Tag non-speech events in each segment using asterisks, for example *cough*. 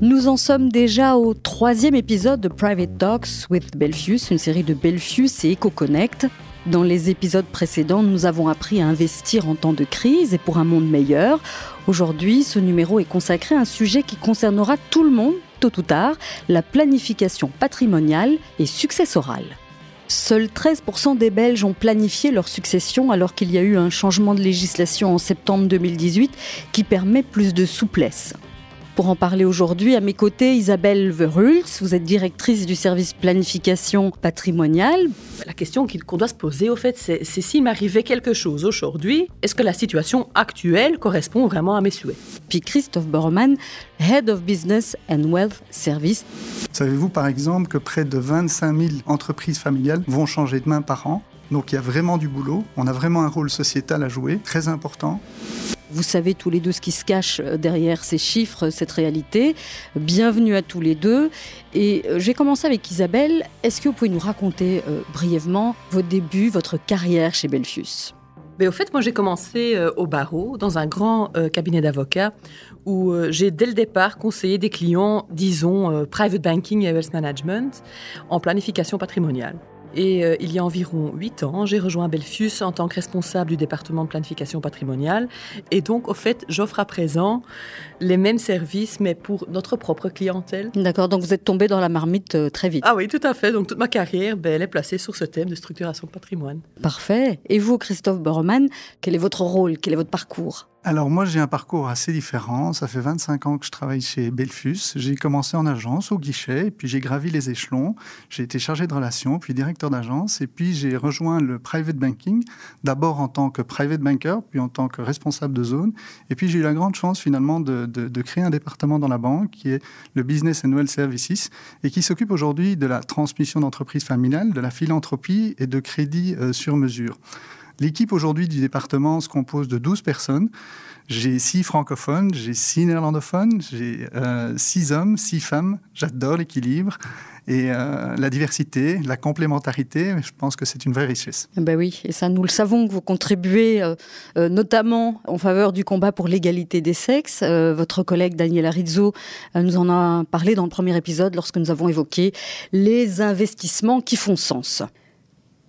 Nous en sommes déjà au troisième épisode de Private Talks with Belfius, une série de Belfius et EcoConnect. Dans les épisodes précédents, nous avons appris à investir en temps de crise et pour un monde meilleur. Aujourd'hui, ce numéro est consacré à un sujet qui concernera tout le monde, tôt ou tard, la planification patrimoniale et successorale. Seuls 13% des Belges ont planifié leur succession alors qu'il y a eu un changement de législation en septembre 2018 qui permet plus de souplesse. Pour en parler aujourd'hui, à mes côtés, Isabelle Verhulst, vous êtes directrice du service planification patrimoniale. La question qu'on doit se poser, au fait, c'est s'il m'arrivait quelque chose aujourd'hui, est-ce que la situation actuelle correspond vraiment à mes souhaits? Puis Christophe Bormann, Head of Business and Wealth Service. Savez-vous par exemple que près de 25 000 entreprises familiales vont changer de main par an? Donc il y a vraiment du boulot, on a vraiment un rôle sociétal à jouer, très important. Vous savez tous les deux ce qui se cache euh, derrière ces chiffres, cette réalité. Bienvenue à tous les deux. Et euh, j'ai commencé avec Isabelle. Est-ce que vous pouvez nous raconter euh, brièvement vos débuts, votre carrière chez Belfius? Mais au fait, moi, j'ai commencé au barreau, dans un grand cabinet d'avocats, où j'ai dès le départ conseillé des clients, disons, private banking et wealth management, en planification patrimoniale. Et euh, il y a environ huit ans, j'ai rejoint Belfius en tant que responsable du département de planification patrimoniale. Et donc, au fait, j'offre à présent les mêmes services, mais pour notre propre clientèle. D'accord, donc vous êtes tombé dans la marmite euh, très vite. Ah oui, tout à fait. Donc toute ma carrière, ben, elle est placée sur ce thème de structuration de patrimoine. Parfait. Et vous, Christophe Bormann, quel est votre rôle Quel est votre parcours? Alors moi j'ai un parcours assez différent. Ça fait 25 ans que je travaille chez Belfus. J'ai commencé en agence au guichet, et puis j'ai gravi les échelons. J'ai été chargé de relations, puis directeur d'agence, et puis j'ai rejoint le private banking, d'abord en tant que private banker, puis en tant que responsable de zone. Et puis j'ai eu la grande chance finalement de, de, créer un département dans la banque qui est le Business and Wealth Services et qui s'occupe aujourd'hui de la transmission d'entreprises familiales, de la philanthropie et de crédit euh, sur mesure. L'équipe aujourd'hui du département se compose de 12 personnes. J'ai six francophones, j'ai six néerlandophones, j'ai euh, hommes, six femmes. J'adore l'équilibre et euh, la diversité, la complémentarité. Je pense que c'est une vraie richesse. Ben oui, et ça, nous le savons que vous contribuez euh, notamment en faveur du combat pour l'égalité des sexes. votre collègue Daniela Rizzo nous en a parlé dans le premier épisode lorsque nous avons évoqué les investissements qui font sens.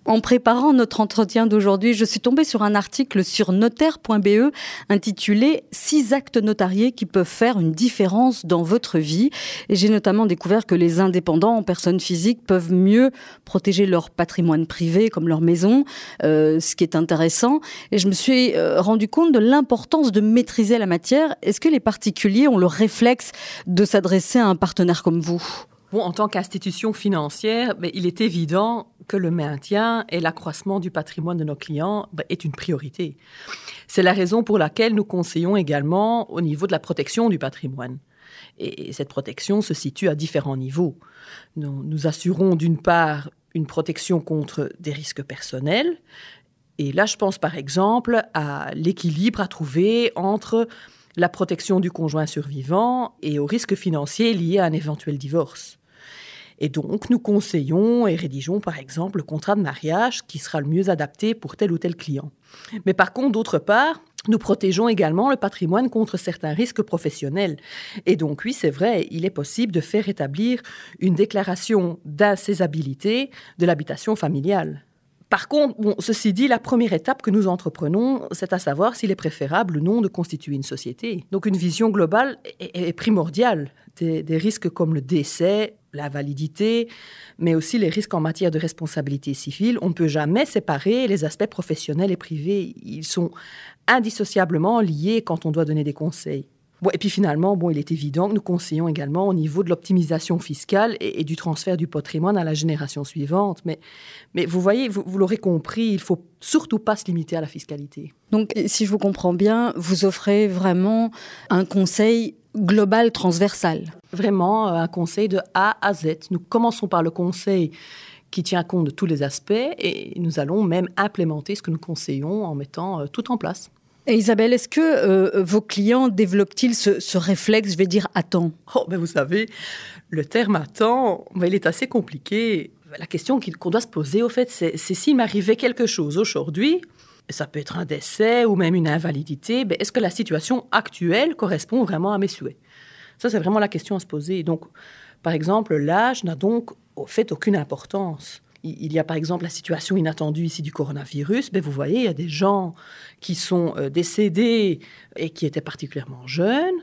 En préparant notre entretien d'aujourd'hui, je suis tombée sur un article sur notaire.be intitulé Six actes notariés qui peuvent faire une différence dans votre vie. Et j'ai notamment découvert que les indépendants en personnes physiques peuvent mieux protéger leur patrimoine privé, comme leur maison, euh, ce qui est intéressant. Et je me suis euh, rendu compte de l'importance de maîtriser la matière. Est-ce que les particuliers ont le réflexe de s'adresser à un partenaire comme vous? Bon, en tant qu'institution financière, mais il est évident que le maintien et l'accroissement du patrimoine de nos clients ben, est une priorité. C'est la raison pour laquelle nous conseillons également au niveau de la protection du patrimoine. Et cette protection se situe à différents niveaux. Nous assurons d'une part une protection contre des risques personnels. Et là, je pense par exemple à l'équilibre à trouver entre la protection du conjoint survivant et aux risques financiers liés à un éventuel divorce. Et donc, nous conseillons et rédigeons, par exemple, le contrat de mariage qui sera le mieux adapté pour tel ou tel client. Mais par contre, d'autre part, nous protégeons également le patrimoine contre certains risques professionnels. Et donc, oui, c'est vrai, il est possible de faire établir une déclaration d'insaisabilité de l'habitation familiale. Par contre, ceci dit, la première étape que nous entreprenons, c'est à savoir s'il est préférable ou non de constituer une société. Donc une vision globale est, primordiale des, des, risques comme le décès, la validité, mais aussi les risques en matière de responsabilité civile. On ne peut jamais séparer les aspects professionnels et privés. Ils sont indissociablement liés quand on doit donner des conseils et puis finalement, bon, il est évident que nous conseillons également au niveau de l'optimisation fiscale et, du transfert du patrimoine à la génération suivante. Mais, mais vous voyez, vous, vous l'aurez compris, il faut surtout pas se limiter à la fiscalité. Donc, si je vous comprends bien, vous offrez vraiment un conseil global transversal. Vraiment, euh, un conseil de A à Z. Nous commençons par le conseil qui tient compte de tous les aspects et nous allons même implémenter ce que nous conseillons en mettant euh, tout en place. Et Isabelle, est-ce que euh, vos clients développent-ils ce, réflexe, je vais dire, attends Oh, ben vous savez, le terme attends, ben, il est assez compliqué. La question qu'on doit se poser, au fait, c'est s'il m'arrivait quelque chose aujourd'hui, ça peut être un décès ou même une invalidité, ben, est-ce que la situation actuelle correspond vraiment à mes souhaits? Ça, c'est vraiment la question à se poser. Donc, par exemple, l'âge n'a donc au fait aucune importance. Il y a par exemple la situation inattendue ici du coronavirus. Mais vous voyez, il y a des gens qui sont euh, décédés et qui étaient particulièrement jeunes,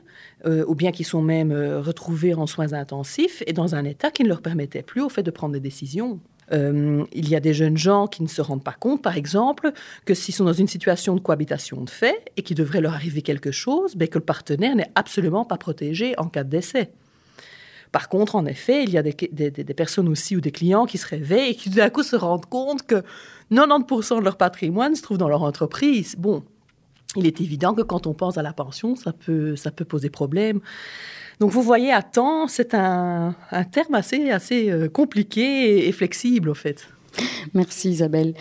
euh, ou bien qui sont même euh, retrouvés en soins intensifs et dans un état qui ne leur permettait plus au fait de prendre des décisions. il y a des jeunes gens qui ne se rendent pas compte, par exemple, que s'ils sont dans une situation de cohabitation de fait et qu'il devrait leur arriver quelque chose, ben, que le partenaire n'est absolument pas protégé en cas de décès. Par contre, en effet, il y a des, personnes aussi ou des clients qui se réveillent et qui d'un coup se rendent compte que 90% de leur patrimoine se trouve dans leur entreprise. Bon, il est évident que quand on pense à la pension, ça peut, ça peut poser problème. Donc vous voyez, à temps, c'est un, terme assez, assez euh, compliqué et flexible, au fait. Merci Isabelle.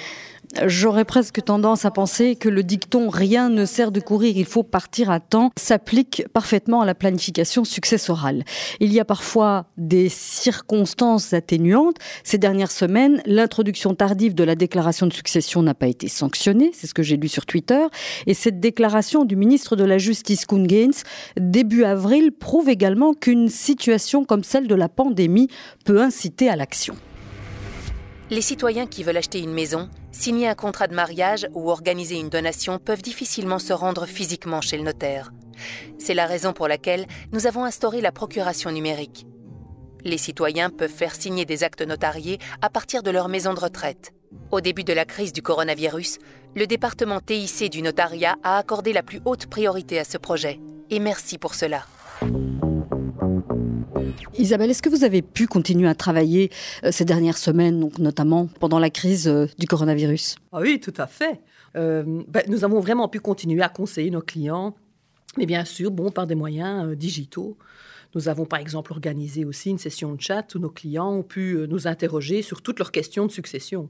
J'aurais presque tendance à penser que le dicton rien ne sert de courir, il faut partir à temps s'applique parfaitement à la planification successorale. Il y a parfois des circonstances atténuantes. Ces dernières semaines, l'introduction tardive de la déclaration de succession n'a pas été sanctionnée, c'est ce que j'ai lu sur Twitter, et cette déclaration du ministre de la Justice Kuhn début avril prouve également qu'une situation comme celle de la pandémie peut inciter à l'action. Les citoyens qui veulent acheter une maison, signer un contrat de mariage ou organiser une donation peuvent difficilement se rendre physiquement chez le notaire. C'est la raison pour laquelle nous avons instauré la procuration numérique. Les citoyens peuvent faire signer des actes notariés à partir de leur maison de retraite. Au début de la crise du coronavirus, le département TIC du notariat a accordé la plus haute priorité à ce projet. Et merci pour cela. Isabelle, est-ce que vous avez pu continuer à travailler euh, ces dernières semaines, donc notamment pendant la crise euh, du coronavirus? Ah Oui, tout à fait. Euh, ben, nous avons vraiment pu continuer à conseiller nos clients, mais bien sûr, bon, par des moyens digitaux. Nous avons par exemple organisé aussi une session de chat où nos clients ont pu nous interroger sur toutes leurs questions de succession.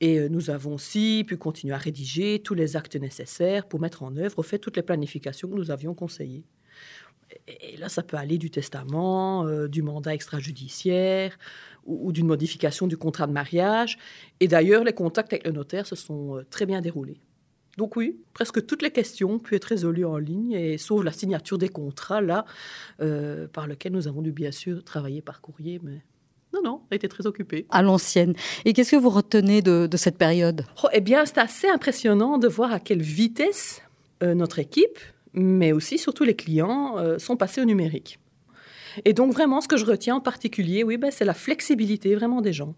Et nous avons aussi pu continuer à rédiger tous les actes nécessaires pour mettre en œuvre au fait toutes les planifications que nous avions conseillées. Et là, ça peut aller du testament, euh, du mandat extrajudiciaire ou, d'une modification du contrat de mariage. Et d'ailleurs, les contacts avec le notaire se sont euh, très bien déroulés. Donc oui, presque toutes les questions ont pu être résolues en ligne, et sauf la signature des contrats, là, euh, par lequel nous avons dû bien sûr travailler par courrier, mais non, non, elle était très occupée. À l'ancienne. Et qu'est-ce que vous retenez de, cette période? Oh, Eh bien, c'est assez impressionnant de voir à quelle vitesse notre équipe, mais aussi, surtout les clients, euh, sont passés au numérique. Et donc vraiment, ce que je retiens en particulier, oui, ben, c'est la flexibilité vraiment des gens.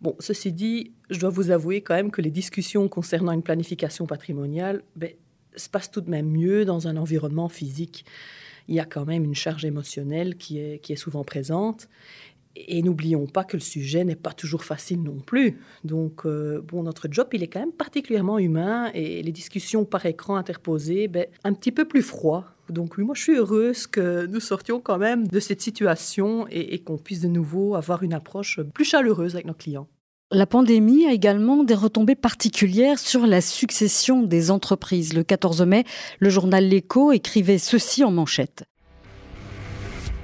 Bon, ceci dit, je dois vous avouer quand même que les discussions concernant une planification patrimoniale ben, se passent tout de même mieux dans un environnement physique. Il y a quand même une charge émotionnelle qui est, qui est souvent présente. Et n'oublions pas que le sujet n'est pas toujours facile non plus. Donc, euh, bon, notre job, il est quand même particulièrement humain et les discussions par écran interposées, ben, un petit peu plus froid. Donc, oui, moi, je suis heureuse que nous sortions quand même de cette situation et, qu'on puisse de nouveau avoir une approche plus chaleureuse avec nos clients. La pandémie a également des retombées particulières sur la succession des entreprises. Le 14 mai, le journal L'Écho écrivait ceci en manchette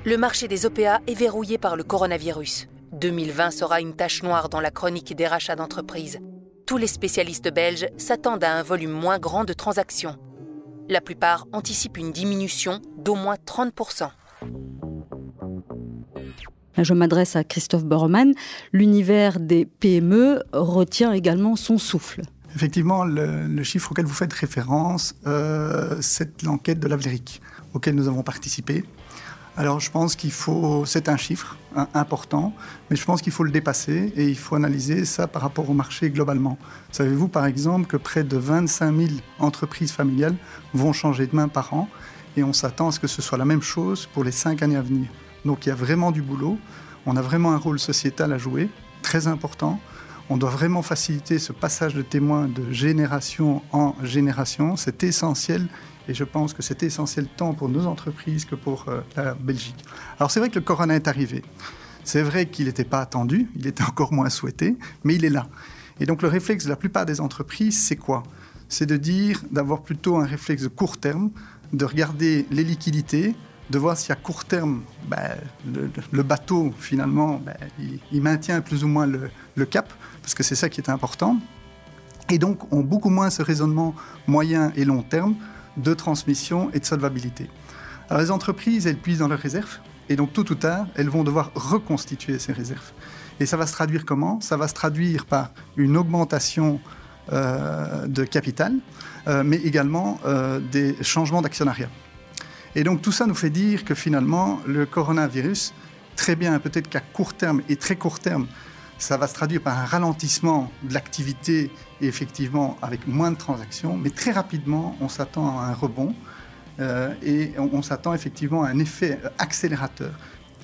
le marché des OPA est verrouillé par le coronavirus. 2020 sera une tache noire dans la chronique des rachats d'entreprises. Tous les spécialistes belges s'attendent à un volume moins grand de transactions. La plupart anticipent une diminution d'au moins 30%. Je m'adresse à Christophe Bormann. L'univers des PME retient également son souffle. Effectivement, le, chiffre auquel vous faites référence, euh, c'est l'enquête de l'Avléric, auquel nous avons participé. Alors je pense qu'il faut, c'est un chiffre important, mais je pense qu'il faut le dépasser et il faut analyser ça par rapport au marché globalement. Savez-vous par exemple que près de 25 000 entreprises familiales vont changer de main par an et on s'attend à ce que ce soit la même chose pour les cinq années à venir. Donc il y a vraiment du boulot, on a vraiment un rôle sociétal à jouer, très important. On doit vraiment faciliter ce passage de témoins de génération en génération, c'est essentiel et je pense que c'est essentiel tant pour nos entreprises que pour euh, la Belgique. Alors c'est vrai que le corona est arrivé. C'est vrai qu'il n'était pas attendu, il était encore moins souhaité, mais il est là. Et donc le réflexe de la plupart des entreprises, c'est quoi? C'est de dire, d'avoir plutôt un réflexe de court terme, de regarder les liquidités, de voir si à court terme, ben, le, bateau, finalement, ben, il, maintient plus ou moins le, le cap, parce que c'est ça qui est important. Et donc, ont beaucoup moins ce raisonnement moyen et long terme de transmission et de solvabilité. Alors les entreprises, elles puisent dans leurs réserves, et donc tôt ou tard, elles vont devoir reconstituer ces réserves. Et ça va se traduire comment? Ça va se traduire par une augmentation euh, de capital, euh, mais également euh, des changements d'actionnariat. Et donc tout ça nous fait dire que finalement, le coronavirus, très bien, peut-être qu'à court terme et très court terme, ça va se traduire par un ralentissement de l'activité et effectivement avec moins de transactions, mais très rapidement, on s'attend à un rebond euh, et on, s'attend effectivement à un effet accélérateur.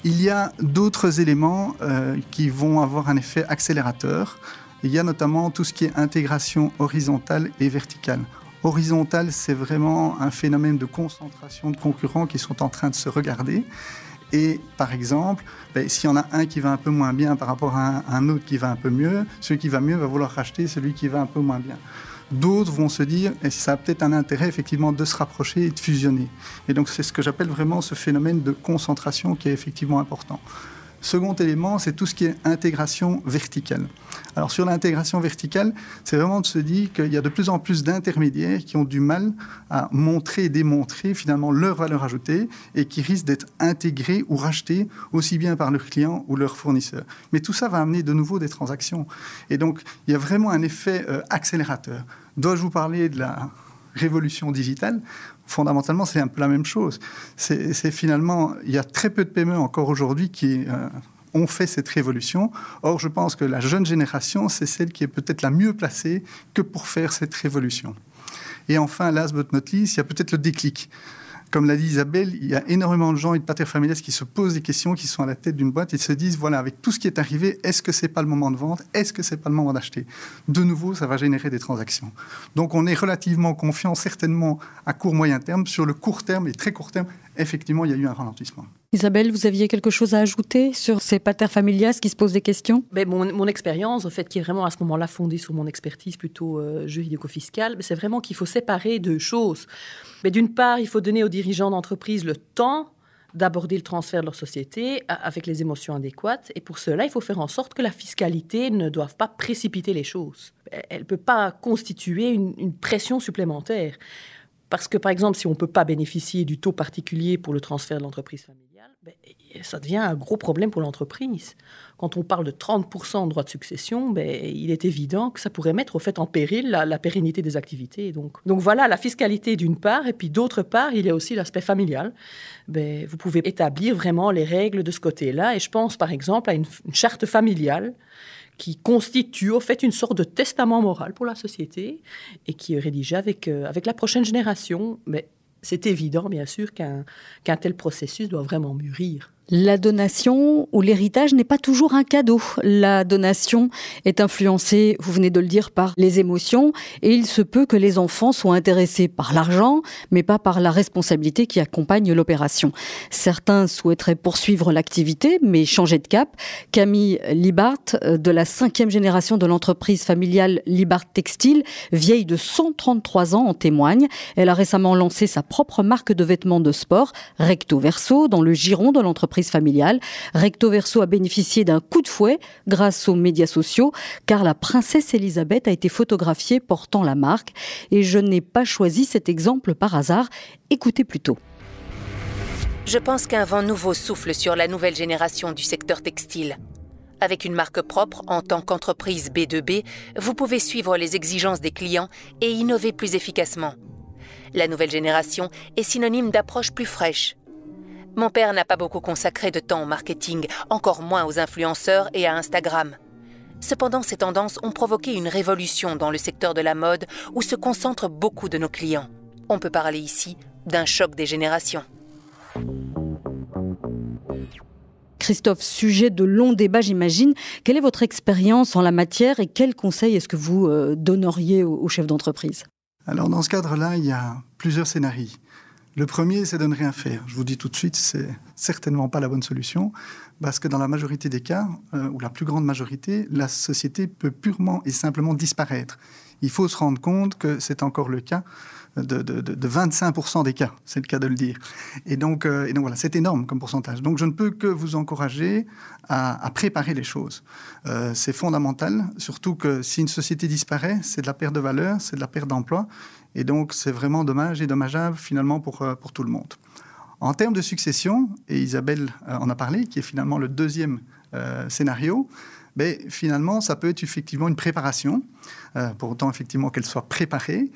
Il y a d'autres éléments euh, qui vont avoir un effet accélérateur. Il y a notamment tout ce qui est intégration horizontale et verticale. Horizontale, c'est vraiment un phénomène de concentration de concurrents qui sont en train de se regarder. Et par exemple, ben, s'il y en a un qui va un peu moins bien par rapport à un, autre qui va un peu mieux, celui qui va mieux va vouloir racheter celui qui va un peu moins bien. D'autres vont se dire, et ça a peut-être un intérêt effectivement de se rapprocher et de fusionner. Et donc c'est ce que j'appelle vraiment ce phénomène de concentration qui est effectivement important. Second élément, c'est tout ce qui est intégration verticale. Alors sur l'intégration verticale, c'est vraiment de se dire qu'il y a de plus en plus d'intermédiaires qui ont du mal à montrer et démontrer finalement leur valeur ajoutée et qui risquent d'être intégrés ou rachetés aussi bien par leurs clients ou leurs fournisseurs. Mais tout ça va amener de nouveau des transactions. Et donc il y a vraiment un effet euh, accélérateur. Dois-je vous parler de la révolution digitale? Fondamentalement, c'est un peu la même chose. C'est finalement, il y a très peu de PME encore aujourd'hui qui euh, ont fait cette révolution. Or, je pense que la jeune génération, c'est celle qui est peut-être la mieux placée que pour faire cette révolution. Et enfin, last but not least, il y a peut-être le déclic comme l'a dit Isabelle, il y a énormément de gens et de pater familiales qui se posent des questions, qui sont à la tête d'une boîte et se disent voilà, avec tout ce qui est arrivé, est-ce que c'est pas le moment de vendre? Est-ce que c'est pas le moment d'acheter? De nouveau, ça va générer des transactions. Donc, on est relativement confiant, certainement à court moyen terme. Sur le court terme et très court terme, effectivement, il y a eu un ralentissement. Isabelle, vous aviez quelque chose à ajouter sur ces pater familias qui se posent des questions? Ben, Mon, expérience, en fait, qui est vraiment à ce moment-là fondée sur mon expertise plutôt euh, juridico-fiscale, c'est vraiment qu'il faut séparer deux choses. Mais d'une part, il faut donner aux dirigeants d'entreprise le temps d'aborder le transfert de leur société avec les émotions adéquates. Et pour cela, il faut faire en sorte que la fiscalité ne doive pas précipiter les choses. Elle ne peut pas constituer une pression supplémentaire. Parce que, par exemple, si on ne peut pas bénéficier du taux particulier pour le transfert de l'entreprise familiale, ben, ça devient un gros problème pour l'entreprise. Quand on parle de 30% de droits de succession, ben, il est évident que ça pourrait mettre au fait en péril la, pérennité des activités. Donc, voilà, la fiscalité d'une part, et puis d'autre part, il y a aussi l'aspect familial. Ben, vous pouvez établir vraiment les règles de ce côté-là. Et je pense par exemple à une charte familiale qui constitue au fait une sorte de testament moral pour la société et qui est rédigé avec, euh, avec la prochaine génération. Mais c'est évident, bien sûr, qu'un qu'un tel processus doit vraiment mûrir. La donation ou l'héritage n'est pas toujours un cadeau. La donation est influencée, vous venez de le dire, par les émotions et il se peut que les enfants soient intéressés par l'argent, mais pas par la responsabilité qui accompagne l'opération. Certains souhaiteraient poursuivre l'activité, mais changer de cap. Camille Libart, euh, de la cinquième génération de l'entreprise familiale Libart Textile, vieille de 133 ans, en témoigne. Elle a récemment lancé sa propre marque de vêtements de sport, Recto Verso, dans le giron de l'entreprise familiale. Recto Verso a bénéficié d'un coup de fouet grâce aux médias sociaux, car la princesse Elisabeth a été photographiée portant la marque. Et je n'ai pas choisi cet exemple par hasard. Écoutez plutôt. Je pense qu'un vent nouveau souffle sur la nouvelle génération du secteur textile. Avec une marque propre en tant qu'entreprise B2B, vous pouvez suivre les exigences des clients et innover plus efficacement. La nouvelle génération est synonyme d'approche plus fraîche, mon père n'a pas beaucoup consacré de temps au marketing, encore moins aux influenceurs et à Instagram. Cependant, ces tendances ont provoqué une révolution dans le secteur de la mode où se concentrent beaucoup de nos clients. On peut parler ici d'un choc des générations. Christophe, sujet de long débat, j'imagine. Quelle est votre expérience en la matière et quels conseils est-ce que vous euh, donneriez aux chefs d'entreprise? Alors, dans ce cadre-là, il y a plusieurs scénarios. Le premier, c'est de ne rien faire. Je vous dis tout de suite, c'est certainement pas la bonne solution, parce que dans la majorité des cas, euh, ou la plus grande majorité, la société peut purement et simplement disparaître. Il faut se rendre compte que c'est encore le cas de, 25% des cas, c'est le cas de le dire. Et donc, euh, et donc voilà, c'est énorme comme pourcentage. Donc je ne peux que vous encourager à, préparer les choses. Euh, c'est fondamental, surtout que si une société disparaît, c'est de la perte de valeur, c'est de la perte d'emploi. Et donc c'est vraiment dommage et dommageable finalement pour, euh, tout le monde. En termes de succession, et Isabelle en a parlé, qui est finalement le deuxième scénario, mais ben, finalement, ça peut être effectivement une préparation, pour autant effectivement qu'elle soit préparée.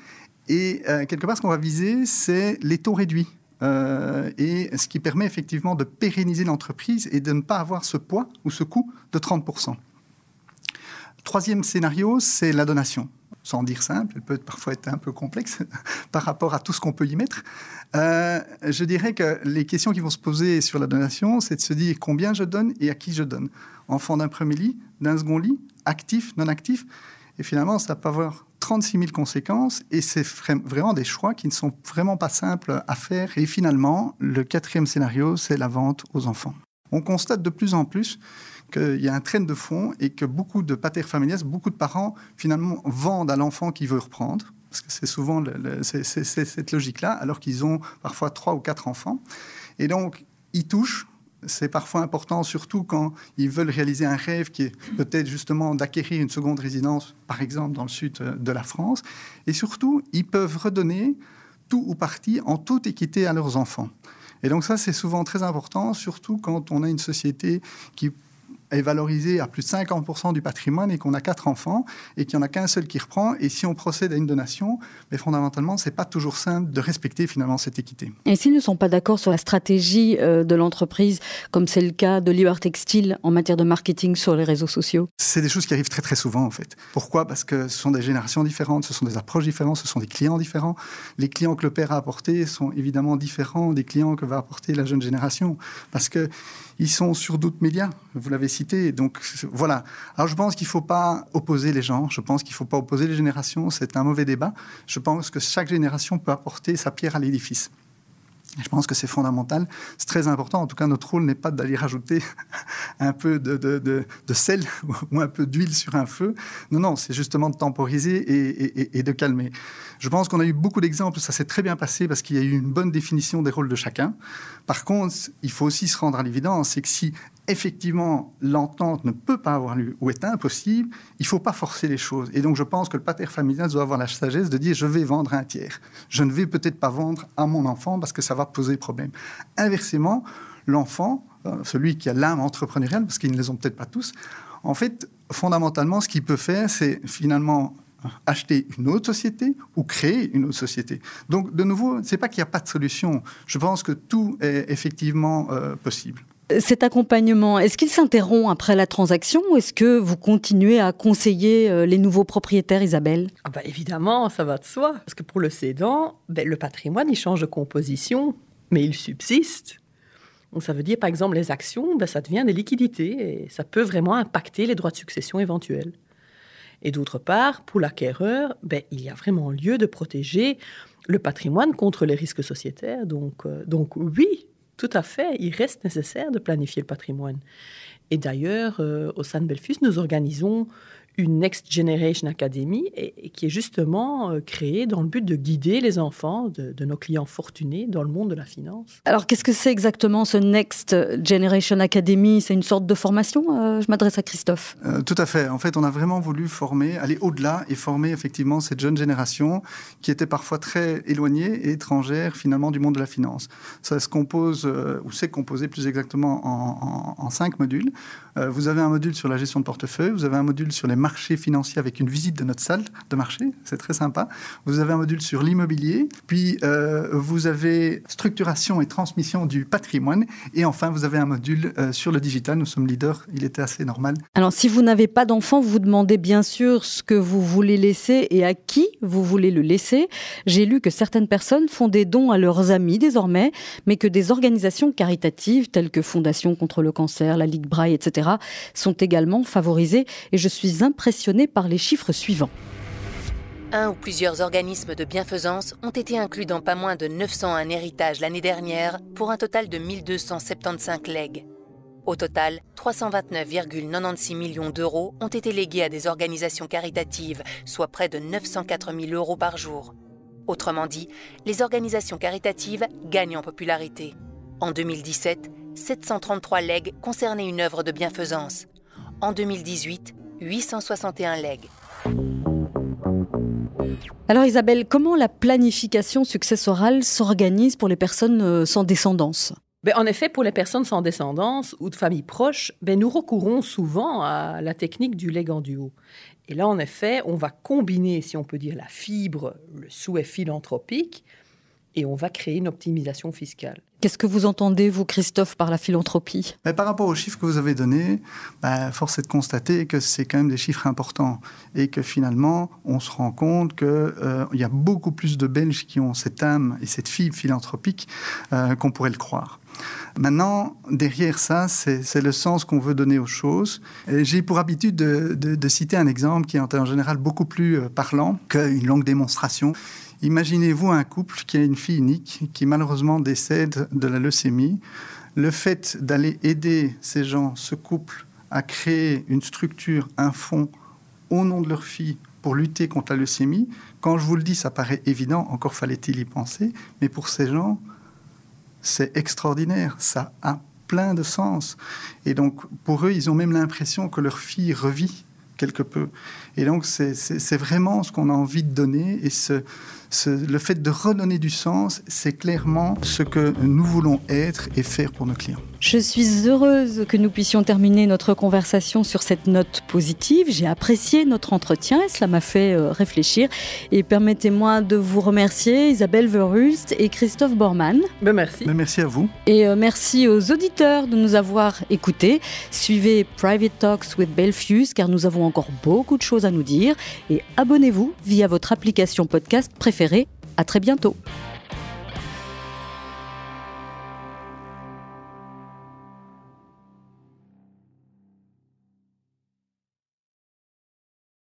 Et quelque part, ce qu'on va viser, c'est les taux réduits. Euh, et ce qui permet effectivement de pérenniser l'entreprise et de ne pas avoir ce poids ou ce coût de 30%. Troisième scénario, c'est la donation. Sans dire simple, elle peut parfois être un peu complexe *laughs* par rapport à tout ce qu'on peut y mettre. Euh, je dirais que les questions qui vont se poser sur la donation, c'est de se dire combien je donne et à qui je donne. Enfant d'un premier lit, d'un second lit, actif, non actif. Et finalement, ça peut avoir 36 000 conséquences et c'est vraiment des choix qui ne sont vraiment pas simples à faire. Et finalement, le quatrième scénario, c'est la vente aux enfants. On constate de plus en plus qu'il y a un train de fond et que beaucoup de pater familias, beaucoup de parents, finalement, vendent à l'enfant qui veut reprendre. Parce que c'est souvent cette logique-là, alors qu'ils ont parfois trois ou quatre enfants. Et donc, ils touchent c'est parfois important, surtout quand ils veulent réaliser un rêve qui est peut-être justement d'acquérir une seconde résidence, par exemple dans le sud euh, de la France. Et surtout, ils peuvent redonner tout ou partie en toute équité à leurs enfants. Et donc ça, c'est souvent très important, surtout quand on a une société qui est valorisé à plus de 50% du patrimoine et qu'on a quatre enfants et qu'il n'y en a qu'un seul qui reprend. Et si on procède à une donation, mais fondamentalement, c'est pas toujours simple de respecter finalement cette équité. Et s'ils ne sont pas d'accord sur la stratégie euh, de l'entreprise, comme c'est le cas de Liber Textile en matière de marketing sur les réseaux sociaux? C'est des choses qui arrivent très très souvent en fait. Pourquoi? Parce que ce sont des générations différentes, ce sont des approches différentes, ce sont des clients différents. Les clients que le père a apportés sont évidemment différents des clients que va apporter la jeune génération. Parce que ils sont sur d'autres médias, vous l'avez cité. Donc voilà. Alors je pense qu'il ne faut pas opposer les gens, je pense qu'il ne faut pas opposer les générations, c'est un mauvais débat. Je pense que chaque génération peut apporter sa pierre à l'édifice. Je pense que c'est fondamental, c'est très important. En tout cas, notre rôle n'est pas d'aller rajouter *laughs* un peu de, sel *laughs* ou un peu d'huile sur un feu. Non, non, c'est justement de temporiser et, et, de calmer. Je pense qu'on a eu beaucoup d'exemples, ça s'est très bien passé parce qu'il y a eu une bonne définition des rôles de chacun. Par contre, il faut aussi se rendre à l'évidence, c'est que si effectivement l'entente ne peut pas avoir lieu ou est impossible, il ne faut pas forcer les choses. Et donc je pense que le pater familial doit avoir la sagesse de dire je vais vendre un tiers. Je ne vais peut-être pas vendre à mon enfant parce que ça va poser problème. Inversement, l'enfant, euh, celui qui a l'âme entrepreneuriale, parce qu'ils ne les ont peut-être pas tous, en fait, fondamentalement, ce qu'il peut faire, c'est finalement acheter une autre société ou créer une autre société. Donc, de nouveau, ce n'est pas qu'il n'y a pas de solution. Je pense que tout est effectivement euh, possible. Cet accompagnement, est-ce qu'il s'interrompt après la transaction ou est-ce que vous continuez à conseiller euh, les nouveaux propriétaires, Isabelle? Ah bah Évidemment, ça va de soi. Parce que pour le cédant, ben, le patrimoine, il change de composition, mais il subsiste. Donc ça veut dire, par exemple, les actions, ben, ça devient des liquidités et ça peut vraiment impacter les droits de succession éventuels. Et d'autre part, pour l'acquéreur, ben, il y a vraiment lieu de protéger le patrimoine contre les risques sociétaires. Donc, euh, donc oui, tout à fait, il reste nécessaire de planifier le patrimoine. Et d'ailleurs, euh, au sein de Belfus, nous organisons une Next Generation Academy et, qui est justement euh, créée dans le but de guider les enfants de, nos clients fortunés dans le monde de la finance. Alors qu'est-ce que c'est exactement ce Next Generation Academy? C'est une sorte de formation euh, Je m'adresse à Christophe. Euh, tout à fait. En fait, on a vraiment voulu former, aller au-delà et former effectivement cette jeune génération qui était parfois très éloignée et étrangère finalement du monde de la finance. Ça se compose, ou c'est composé plus exactement en, en cinq modules. vous avez un module sur la gestion de portefeuille, vous avez un module sur les marques marché financier avec une visite de notre salle de marché. C'est très sympa. Vous avez un module sur l'immobilier, puis euh, vous avez structuration et transmission du patrimoine, et enfin vous avez un module euh, sur le digital. Nous sommes leaders, il était assez normal. Alors si vous n'avez pas d'enfant, vous demandez bien sûr ce que vous voulez laisser et à qui vous voulez le laisser. J'ai lu que certaines personnes font des dons à leurs amis désormais, mais que des organisations caritatives telles que Fondation contre le cancer, la Ligue Braille, etc., sont également favorisées. Et je suis impressionné par les chiffres suivants. Un ou plusieurs organismes de bienfaisance ont été inclus dans pas moins de 901 héritages l'année dernière pour un total de 1275 legs. Au total, 329,96 millions d'euros ont été légués à des organisations caritatives, soit près de 904 000 euros par jour. Autrement dit, les organisations caritatives gagnent en popularité. En 2017, 733 legs concernaient une œuvre de bienfaisance. En 2018, 861 legs. Alors Isabelle, comment la planification successorale s'organise pour les personnes euh, sans descendance? Ben, en effet, pour les personnes sans descendance ou de familles proches, ben, nous recourons souvent à la technique du legs en duo. Et là, en effet, on va combiner, si on peut dire, la fibre, le souhait philanthropique, et on va créer une optimisation fiscale. Qu'est-ce que vous entendez, vous, Christophe, par la philanthropie? Par rapport aux chiffres que vous avez donnés, bah, force est de constater que c'est quand même des chiffres importants et que finalement, on se rend compte qu'il euh, y a beaucoup plus de Belges qui ont cette âme et cette fibre philanthropique euh, qu'on pourrait le croire. Maintenant, derrière ça, c'est le sens qu'on veut donner aux choses. J'ai pour habitude de, de, citer un exemple qui est en général beaucoup plus euh, parlant qu'une longue démonstration. Imaginez-vous un couple qui a une fille unique qui malheureusement décède de la leucémie. Le fait d'aller aider ces gens, ce couple, à créer une structure, un fonds au nom de leur fille pour lutter contre la leucémie, quand je vous le dis, ça paraît évident, encore fallait-il y penser, mais pour ces gens, c'est extraordinaire, ça a plein de sens. Et donc, pour eux, ils ont même l'impression que leur fille revit quelque peu. Et donc, c'est vraiment ce qu'on a envie de donner. Et ce, le fait de redonner du sens, c'est clairement ce que nous voulons être et faire pour nos clients. Je suis heureuse que nous puissions terminer notre conversation sur cette note positive. J'ai apprécié notre entretien et cela m'a fait euh, réfléchir. Et permettez-moi de vous remercier, Isabelle Verhulst et Christophe Bormann. Ben merci. Ben merci à vous. Et euh, merci aux auditeurs de nous avoir écoutés. Suivez Private Talks with Belfuse car nous avons encore beaucoup de choses nous dire. Et abonnez-vous via votre application podcast préférée. À très bientôt.